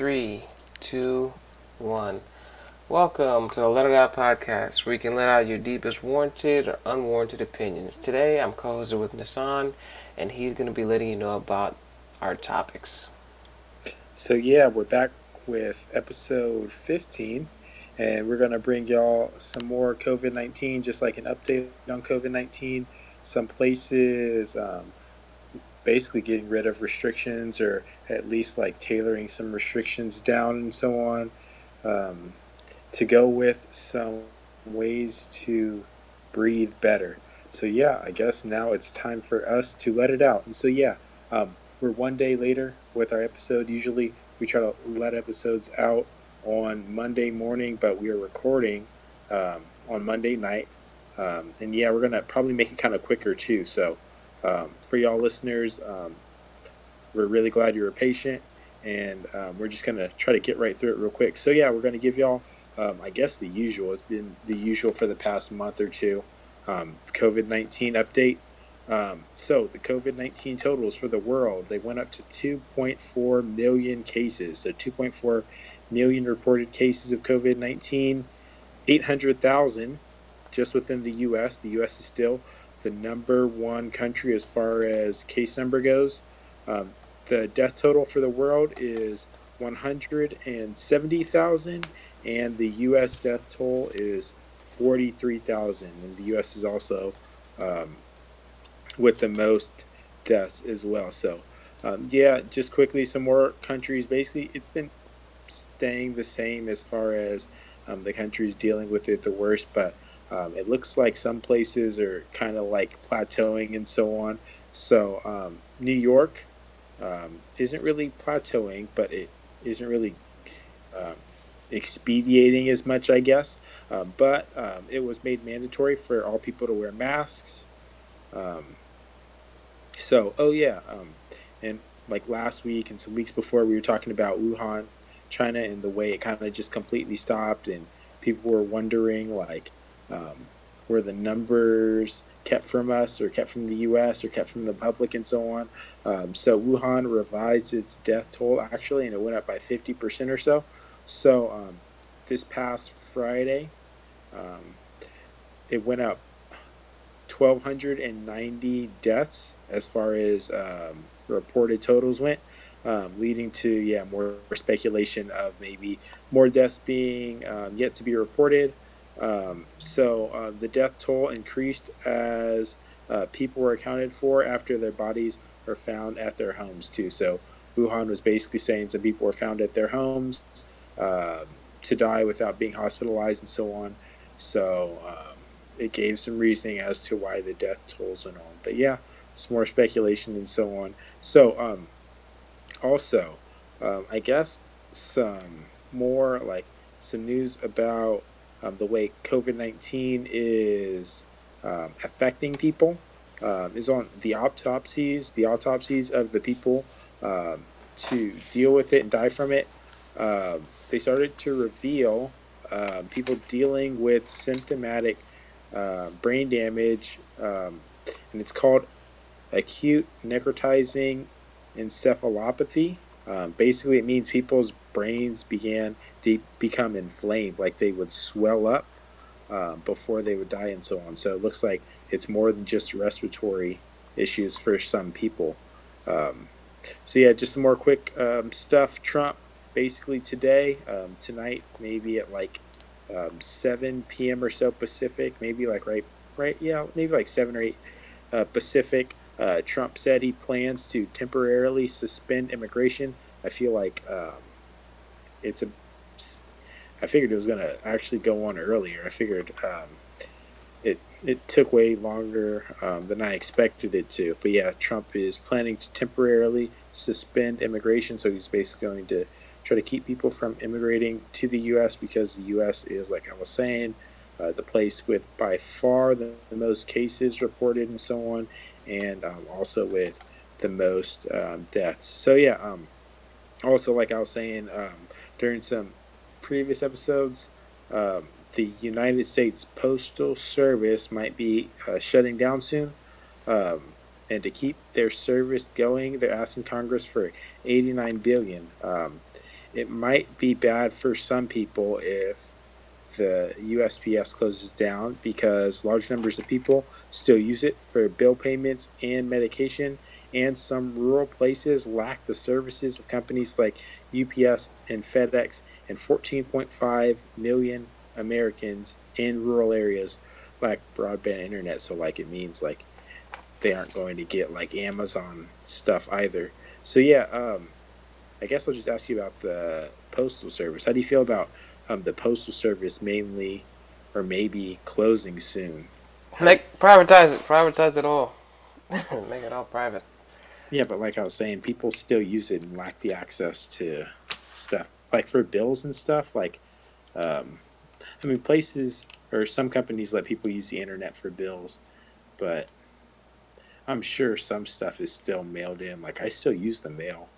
Three, two, one. Welcome to the Let It Out podcast, where you can let out your deepest warranted or unwarranted opinions. Today, I'm co-hosted with Nissan, and he's going to be letting you know about our topics. So yeah, we're back with episode 15, and we're going to bring y'all some more COVID-19, just like an update on COVID-19. Some places um, basically getting rid of restrictions or at least like tailoring some restrictions down and so on um, to go with some ways to breathe better. So yeah, I guess now it's time for us to let it out. And so yeah, um, we're one day later with our episode. Usually we try to let episodes out on Monday morning, but we are recording um, on Monday night. Um, and yeah, we're gonna probably make it kind of quicker too. So um, for y'all listeners, um, we're really glad you were patient, and um, we're just gonna try to get right through it real quick. So yeah, we're gonna give y'all, um, I guess the usual. It's been the usual for the past month or two. Um, COVID nineteen update. Um, so the COVID nineteen totals for the world they went up to 2.4 million cases. So 2.4 million reported cases of COVID nineteen. 800,000 just within the U.S. The U.S. is still the number one country as far as case number goes. Um, the death total for the world is 170,000, and the U.S. death toll is 43,000. And the U.S. is also um, with the most deaths as well. So, um, yeah, just quickly, some more countries. Basically, it's been staying the same as far as um, the countries dealing with it the worst, but um, it looks like some places are kind of like plateauing and so on. So um, New York um, isn't really plateauing, but it isn't really um, expediting as much, I guess. Um, but um, it was made mandatory for all people to wear masks. so, oh yeah, and like last week and some weeks before, we were talking about Wuhan, China, and the way it kind of just completely stopped, and people were wondering like um, were the numbers kept from us or kept from the U.S. or kept from the public and so on. Um, so Wuhan revised its death toll actually, and it went up by 50% or so. So um, this past Friday, um, it went up 1,290 deaths as far as um, reported totals went. Um, leading to yeah more speculation of maybe more deaths being um, yet to be reported um, so uh, the death toll increased as uh, people were accounted for after their bodies were found at their homes too. So Wuhan was basically saying some people were found at their homes uh, to die without being hospitalized and so on. So um, it gave some reasoning as to why the death tolls went on. But yeah, some more speculation and so on. So um, also, um, I guess some more like some news about um, the way COVID 19 is um, affecting people um, is on the autopsies, the autopsies of the people um, to deal with it and die from it. Um, they started to reveal um, people dealing with symptomatic uh, brain damage, and it's called acute necrotizing encephalopathy. basically, it means people's brains began to become inflamed, like they would swell up uh, before they would die, and so on. So it looks like it's more than just respiratory issues for some people. Um, so yeah, just some more quick um, stuff. Trump basically today, um, tonight, maybe at like um, 7 p.m. or so Pacific, maybe like right, right, yeah, maybe like 7 or 8 uh, Pacific. Uh, Trump said he plans to temporarily suspend immigration. I feel like um, it's a I figured it was gonna actually go on earlier. I figured um, it it took way longer um, than I expected it to. But yeah, Trump is planning to temporarily suspend immigration, so he's basically going to try to keep people from immigrating to the U.S. because the U.S. is, like I was saying, uh, the place with by far the, the, most cases reported and so on, and um, also with the most um, deaths. So yeah, um, also like I was saying um, during some previous episodes, um, the United States Postal Service might be uh, shutting down soon. Um, and to keep their service going, they're asking Congress for 89 billion. Um, it might be bad for some people if the USPS closes down because large numbers of people still use it for bill payments and medication, and some rural places lack the services of companies like UPS and FedEx, and 14.5 million Americans in rural areas lack broadband internet. So, like, it means like they aren't going to get like Amazon stuff either. So, yeah, um, I guess I'll just ask you about the postal service. How do you feel about um, the postal service mainly, or maybe closing soon? Make privatize it. Privatize it all. Make it all private. Yeah, but like I was saying, people still use it and lack the access to stuff like for bills and stuff. Like, um, I mean, places or some companies let people use the internet for bills, but I'm sure some stuff is still mailed in. Like I still use the mail.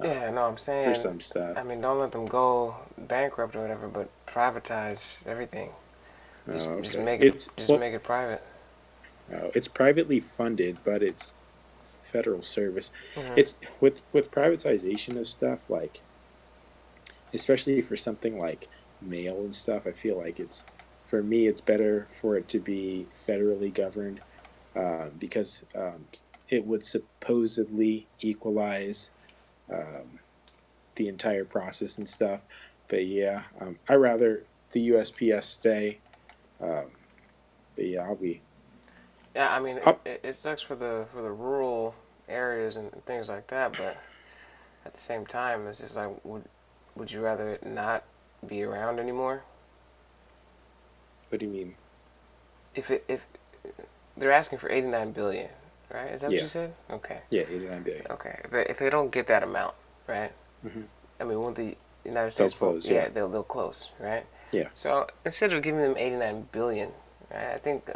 Uh, yeah, no, I'm saying for some stuff. I mean, don't let them go bankrupt or whatever, but privatize everything. Just, oh, okay. just make it. It's, just well, make it private. Oh, it's privately funded, but it's federal service. Mm-hmm. It's with with privatization of stuff like, especially for something like mail and stuff. I feel like it's for me, it's better for it to be federally governed uh, because um, it would supposedly equalize um, the entire process and stuff. But yeah, um, I rather the USPS stay. Um, but yeah, I'll be. Yeah, I mean, it, it, sucks for the for the rural areas and things like that, but at the same time, it's just like, would would you rather not be around anymore? What do you mean? If it if they're asking for eighty nine billion, right? Is that yeah. what you said? Okay. Yeah, eighty nine billion. Okay, if they, if they don't get that amount, right? Mm-hmm. I mean, won't the United States they'll close? Yeah, yeah, they'll they'll close, right? Yeah. So instead of giving them eighty nine billion, right, I think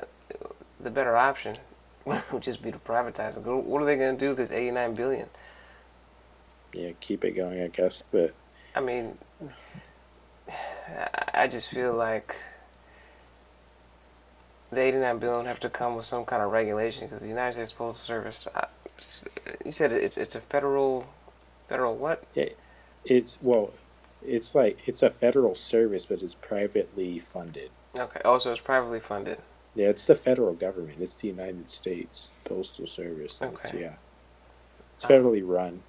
the better option would just be to privatize it. What are they going to do with this eighty nine billion? Yeah, keep it going, I guess. But I mean, I just feel like the 89 billion have to come with some kind of regulation because the United States Postal Service, you said it's it's a federal, federal what? Yeah, it's well, it's like it's a federal service, but it's privately funded. Okay. Oh, so it's privately funded. Yeah, it's the federal government. It's the United States Postal Service. Okay. It's, yeah. It's federally run.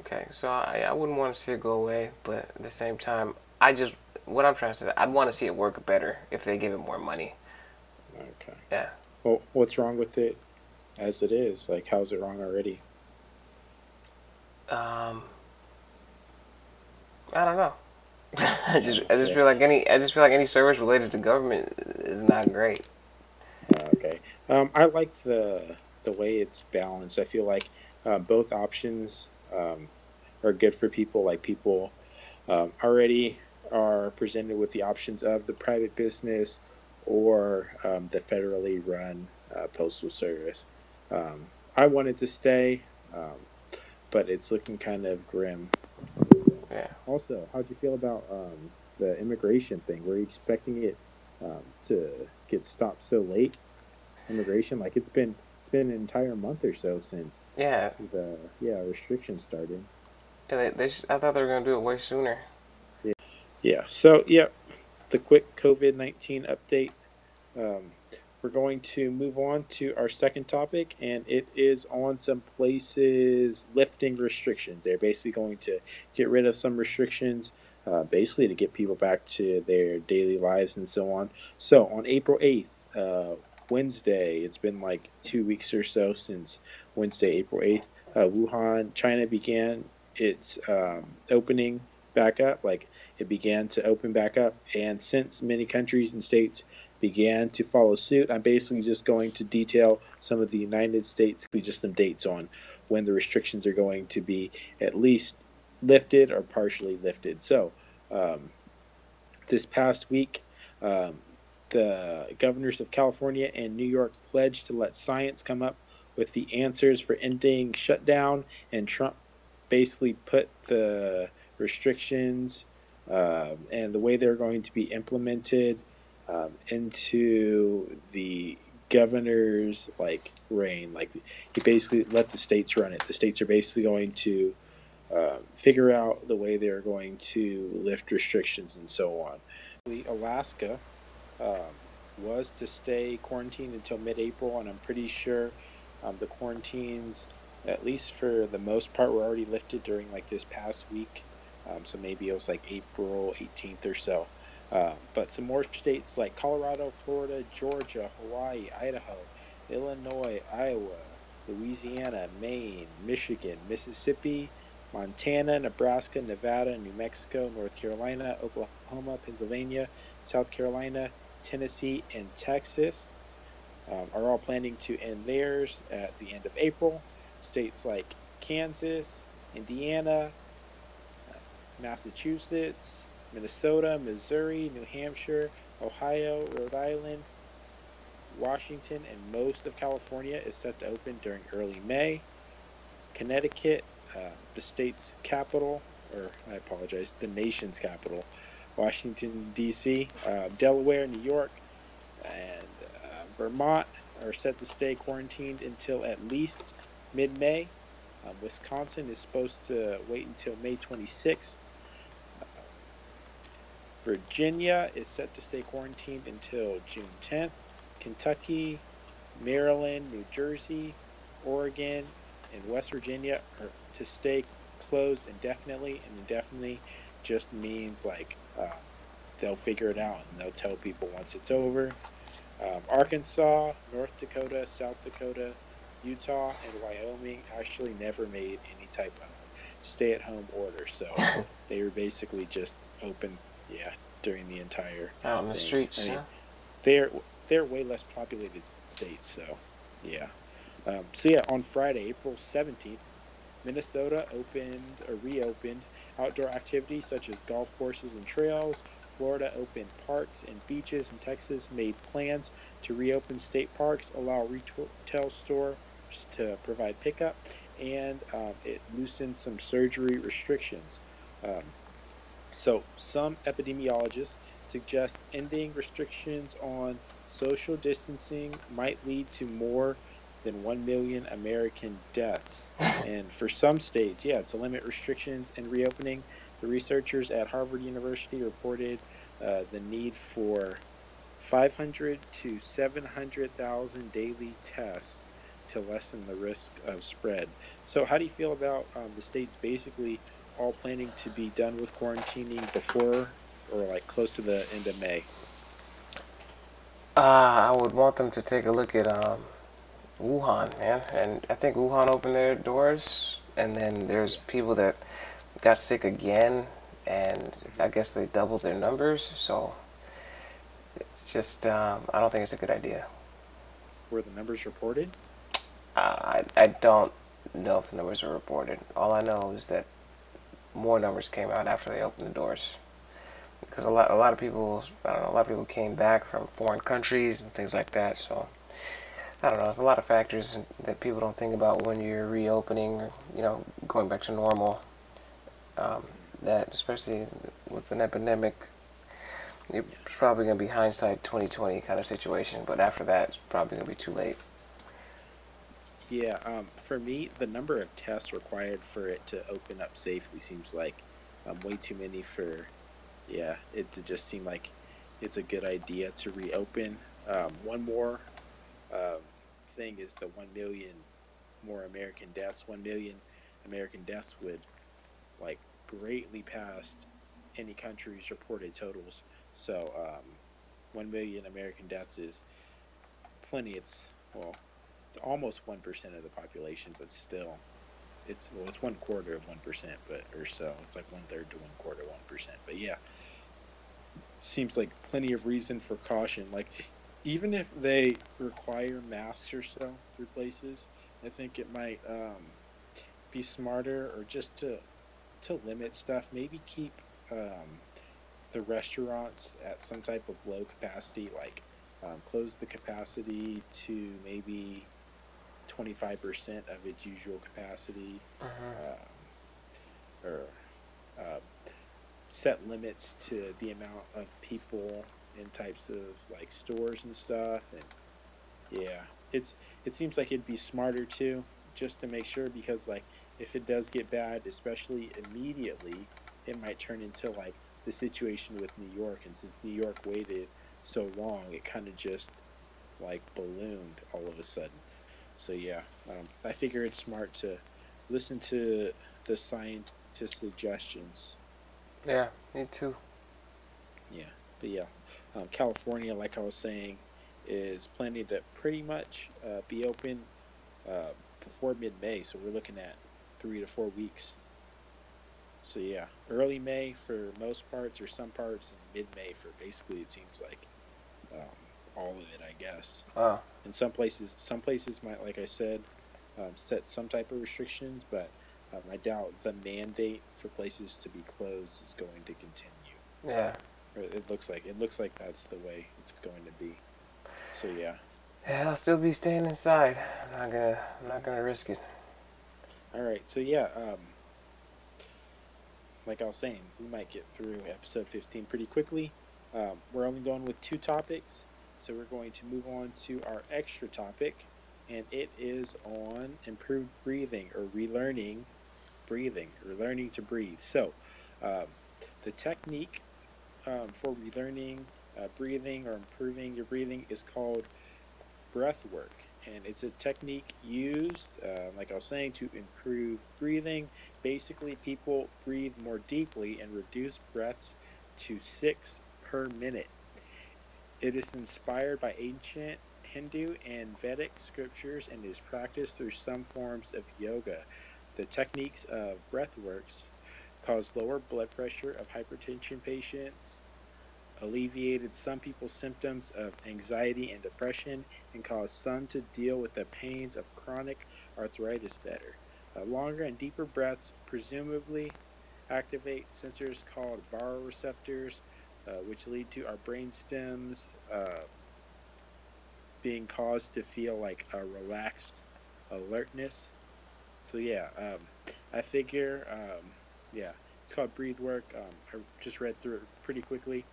Okay, so I, I wouldn't want to see it go away, but at the same time, I just what I'm trying to say, I'd want to see it work better if they give it more money. Okay. Yeah. Well, what's wrong with it as it is? Like, how's it wrong already? Um, I don't know. I just I just feel like any I just feel like any service related to government is not great. Okay. Um, I like the the way it's balanced. I feel like uh, both options um, are good for people. Like people um, already are presented with the options of the private business or um, the federally run uh, postal service. Um, I wanted to stay, um, but it's looking kind of grim. Yeah. Also, how'd you feel about um, the immigration thing? Were you expecting it um, to get stopped so late? Immigration, like it's been it's been an entire month or so since yeah the yeah restrictions started. Yeah, they, they I thought they were gonna do it way sooner. Yeah. Yeah. So yeah, the quick COVID 19 update. Um, we're going to move on to our second topic, and it is on some places lifting restrictions. They're basically going to get rid of some restrictions, uh, basically to get people back to their daily lives and so on. So on April 8th, uh, Wednesday, it's been like two weeks or so since Wednesday, April 8th, uh, Wuhan, China began its um, opening back up. Like it began to open back up. And since many countries and states began to follow suit, I'm basically just going to detail some of the United States, just some dates on when the restrictions are going to be at least lifted or partially lifted. So, um, this past week, um, the governors of California and New York pledged to let science come up with the answers for ending shutdown, and Trump basically put the restrictions um, and the way they're going to be implemented um, into the governor's like reign. Like he basically let the states run it. The states are basically going to uh, figure out the way they're going to lift restrictions and so on. Alaska um, was to stay quarantined until mid-April, and I'm pretty sure um, the quarantines, at least for the most part, were already lifted during like this past week. Um, so maybe it was like April 18th or so. Uh, but some more states like Colorado, Florida, Georgia, Hawaii, Idaho, Illinois, Iowa, Louisiana, Maine, Michigan, Mississippi, Montana, Nebraska, Nevada, New Mexico, North Carolina, Oklahoma, Pennsylvania, South Carolina, Tennessee, and Texas um, are all planning to end theirs at the end of April. States like Kansas, Indiana, Massachusetts, Minnesota, Missouri, New Hampshire, Ohio, Rhode Island, Washington, and most of California is set to open during early May. Connecticut, uh, the state's capital, or I apologize, the nation's capital, Washington, D.C., uh, Delaware, New York, and uh, Vermont are set to stay quarantined until at least mid May. Um, Wisconsin is supposed to wait until May 26th. Uh, Virginia is set to stay quarantined until June 10th. Kentucky, Maryland, New Jersey, Oregon, and West Virginia are to stay closed indefinitely, and indefinitely just means like uh, they'll figure it out and they'll tell people once it's over. Um, Arkansas, North Dakota, South Dakota, Utah, and Wyoming actually never made any type of stay-at-home order, so they were basically just open, yeah, during the entire out in the streets. I mean, yeah. They're they're way less populated states, so yeah. Um, so yeah, on Friday, April seventeenth, Minnesota opened or reopened outdoor activities such as golf courses and trails. Florida opened parks and beaches, and Texas made plans to reopen state parks, allow retail stores to provide pickup, and um, it loosened some surgery restrictions. Um, so, some epidemiologists suggest ending restrictions on social distancing might lead to more than 1 million American deaths. and for some states, yeah, to limit restrictions and reopening, the researchers at Harvard University reported uh, the need for 500 to 700,000 daily tests to lessen the risk of spread. So, how do you feel about um, the states basically all planning to be done with quarantining before or like close to the end of May? Uh, I would want them to take a look at um, Wuhan, man. And I think Wuhan opened their doors, and then there's people that got sick again, and I guess they doubled their numbers. So it's just, um, I don't think it's a good idea. Were the numbers reported? Uh, I, I don't know if the numbers were reported. All I know is that more numbers came out after they opened the doors. Because a lot, a lot of people, I don't know, a lot of people came back from foreign countries and things like that. So I don't know. There's a lot of factors that people don't think about when you're reopening, or, you know, going back to normal. Um, that especially with an epidemic, it's probably going to be hindsight 2020 kind of situation. But after that, it's probably going to be too late. Yeah, um, for me, the number of tests required for it to open up safely seems like um, way too many for, yeah, it to just seem like it's a good idea to reopen. Um, one more um, thing is the 1 million more American deaths. 1 million American deaths would like greatly past any country's reported totals. So um, 1 million American deaths is plenty. It's well, it's almost one percent of the population, but still, it's well, it's one quarter of one percent, but or so. It's like one third to one quarter, one percent. But yeah, seems like plenty of reason for caution. Like even if they require masks or so through places, I think it might um, be smarter or just to to limit stuff. Maybe keep um, the restaurants at some type of low capacity, like um, close the capacity to maybe 25% of its usual capacity, uh-huh. Um, or uh, set limits to the amount of people in types of like stores and stuff and yeah it's it seems like it'd be smarter too just to make sure because like if it does get bad, especially immediately, it might turn into like the situation with New York. And since New York waited so long, it kind of just like ballooned all of a sudden. So yeah, um, I figure it's smart to listen to the scientist suggestions. Yeah, me too. Yeah, but yeah, um, California, like I was saying, is planning to pretty much uh, be open uh, before mid-May. So we're looking at three to four weeks. So yeah, early May for most parts, or some parts, and mid-May for basically it seems like um, all of it, I guess. Oh, In some places, some places might, like I said, um, set some type of restrictions, but um, I doubt the mandate for places to be closed is going to continue. yeah. It looks like it looks like that's the way it's going to be. So yeah. Yeah, I'll still be staying inside. I'm not gonna, I'm not gonna risk it. All right. So yeah. Um, like I was saying, we might get through episode 15 pretty quickly. Um, we're only going with two topics, so we're going to move on to our extra topic, and it is on improved breathing or relearning breathing or learning to breathe. So, um, the technique um, for relearning uh, breathing or improving your breathing is called breath work. And it's a technique used, uh, like I was saying, to improve breathing. Basically, people breathe more deeply and reduce breaths to six per minute. It is inspired by ancient Hindu and Vedic scriptures and is practiced through some forms of yoga. The techniques of breathworks cause lower blood pressure of hypertension patients, alleviated some people's symptoms of anxiety and depression, and caused some to deal with the pains of chronic arthritis better. Uh, longer and deeper breaths presumably activate sensors called baroreceptors, uh, which lead to our brain stems uh, being caused to feel like a relaxed alertness. So yeah, um, I figure, um, yeah, it's called breathe work. Um, I just read through it pretty quickly.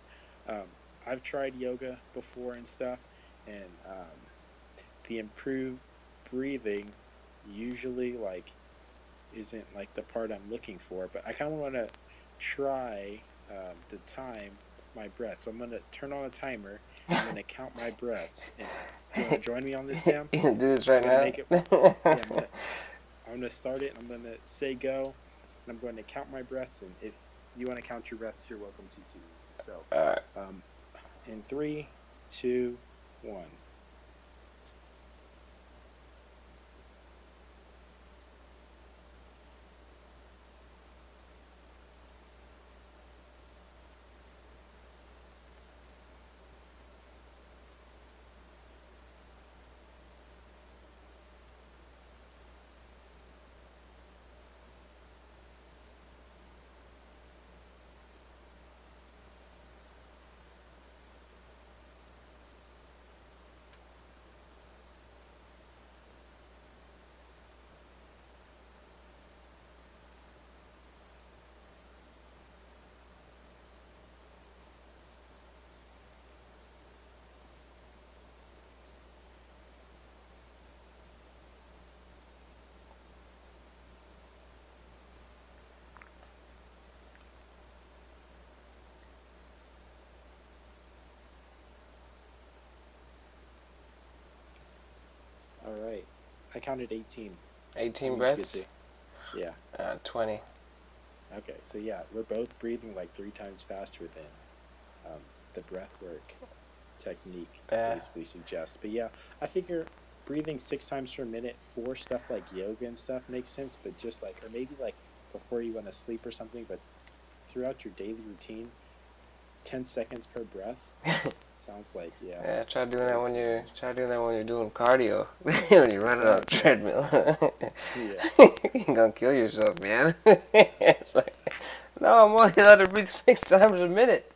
Um, I've tried yoga before and stuff, and um, the improved breathing usually like isn't like the part I'm looking for. But I kind of want to try um, to time my breath. So I'm gonna turn on a timer. And I'm gonna count my breaths. And you want to join me on this, Sam? You can do this right I'm gonna now. it- Yeah, I'm, gonna, I'm gonna start it. I'm gonna say go, I'm going to count my breaths. And if you want to count your breaths, you're welcome to too. So, All right. um, in three, two, one. All right. I counted 18. 18 breaths. Yeah. Uh, 20. Okay. So yeah, we're both breathing like three times faster than um, the breath work technique Yeah. basically suggests. But yeah, I figure breathing six times per minute for stuff like yoga and stuff makes sense. But just like, or maybe like before you want to sleep or something, but throughout your daily routine, 10 seconds per breath sounds like yeah. Yeah, try doing that when you're try doing that when you're doing cardio. when you're running on a treadmill. Yeah. you're gonna kill yourself, man. it's like, no, I'm only allowed to breathe six times a minute.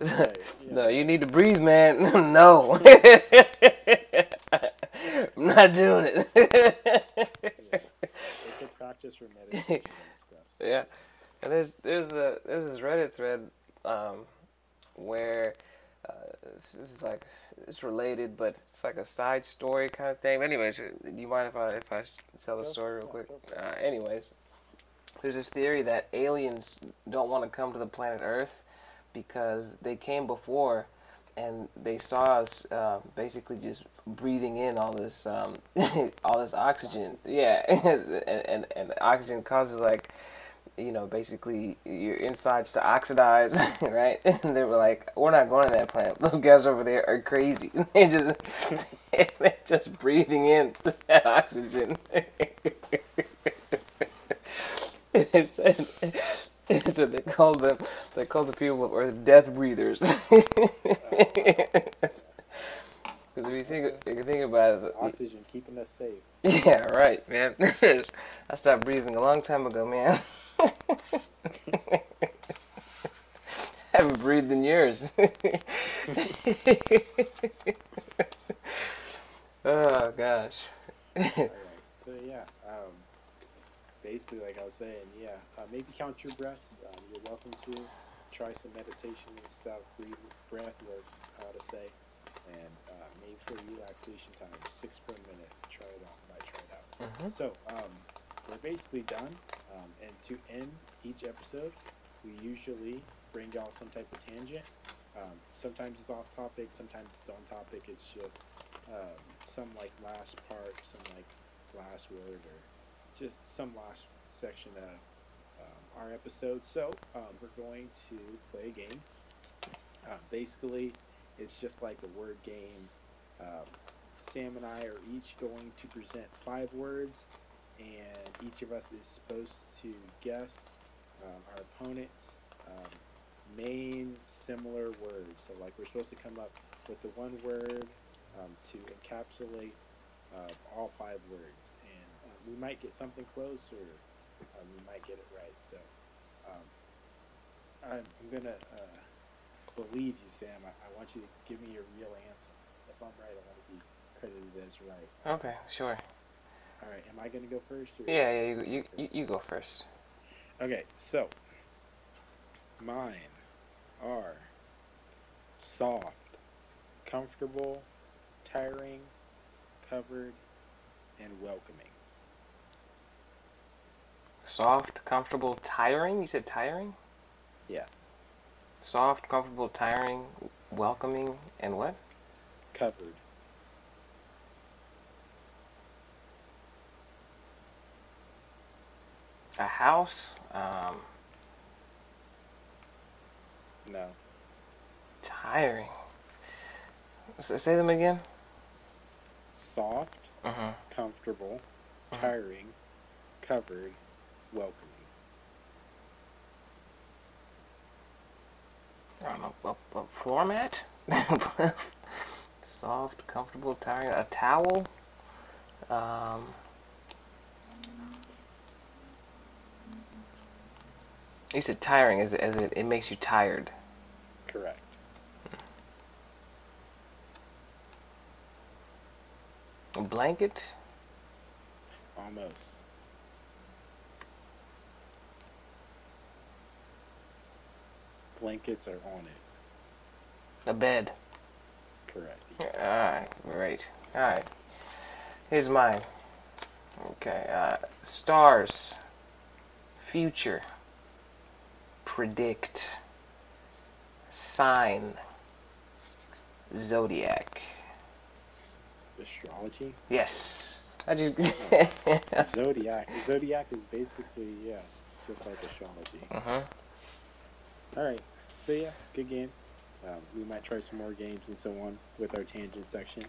Right, yeah. No, you need to breathe, man. no. I'm not doing it. It's practice for meditation and stuff. Yeah, and there's there's a there's this Reddit thread um, where uh, this is like it's related, but it's like a side story kind of thing. Anyways, do you mind if I if I tell the Go- story real quick? Uh, anyways, there's this theory that aliens don't want to come to the planet Earth because they came before and they saw us uh, basically just breathing in all this um, all this oxygen. Yeah, and, and and oxygen causes like you know basically your insides to oxidize, right? And they were like, we're not going to that plant. Those guys over there are crazy. They're just they're just breathing in that oxygen. they said, they said they called them they called the people of Earth death breathers. Because if you think if you think about it, Oxygen keeping us safe. yeah, right, man. I stopped breathing a long time ago, man. Haven't breathed in years. oh gosh. Right. So yeah, um, basically, like I was saying, yeah, uh, maybe count your breaths. Um, you're welcome to try some meditation and stuff. Breathe, breath works, how to say, and uh, maybe for relaxation time, six per minute. Try it out. Might try it out. Mhm. So um, we're basically done. Um, and to end each episode, we usually bring y'all some type of tangent. Um, sometimes it's off topic, sometimes it's on topic. It's just um, some like last part, some like last word, or just some last section of um, our episode. So um, we're going to play a game. Uh, basically, it's just like a word game. Sam and I are each going to present five words, and each of us is supposed to guess um, our opponent's um, main similar word. So, like, we're supposed to come up with the one word um, to encapsulate uh, all five words, and uh, we might get something close, or uh, we might get it right. So, um, I'm, I'm gonna uh, believe you, Sam. I, I want you to give me your real answer. If I'm right, I want to be credited as right. Okay, sure. All right, am I gonna go first? Or Yeah, yeah. You you you, you go first. Okay, so mine are soft, comfortable, tiring, covered, and welcoming. Soft, comfortable, tiring. You said tiring. Yeah. Soft, comfortable, tiring, welcoming, and what? Covered. A house. Um, No. tiring. Say them again. Soft, Uh-huh. comfortable, Mhm. tiring, covered, welcoming. I don't know. A, a floor mat. Soft, comfortable, tiring. A towel. Um. You said tiring as it, as it, it makes you tired. Correct. A blanket. Almost. Blankets are on it. A bed. Correct. Alright, great. Alright. Here's mine. Okay, uh, stars. Future. Predict. Sign. Zodiac. Astrology. Yes. I just. Zodiac. Zodiac is basically yeah, just like astrology. uh huh. All right. So yeah, good game. Um, we might try some more games and so on with our tangent section.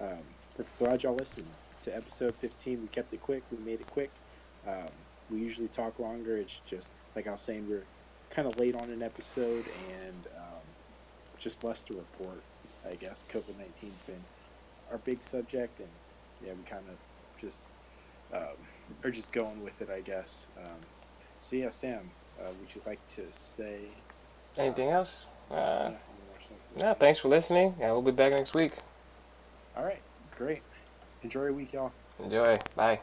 Um, we're glad y'all listened to episode 15. We kept it quick. We made it quick. Um, we usually talk longer. It's just like I was saying, we're kind of late on an episode and um, just less to report. I guess COVID 19's been our big subject, and yeah, we kind of just um, are just going with it. I guess. Um, so yeah, Sam, uh, would you like to say? Anything else? yeah, Uh, no, thanks for listening. and we'll be back next week. All right, great. Enjoy your week, y'all. Enjoy. Bye.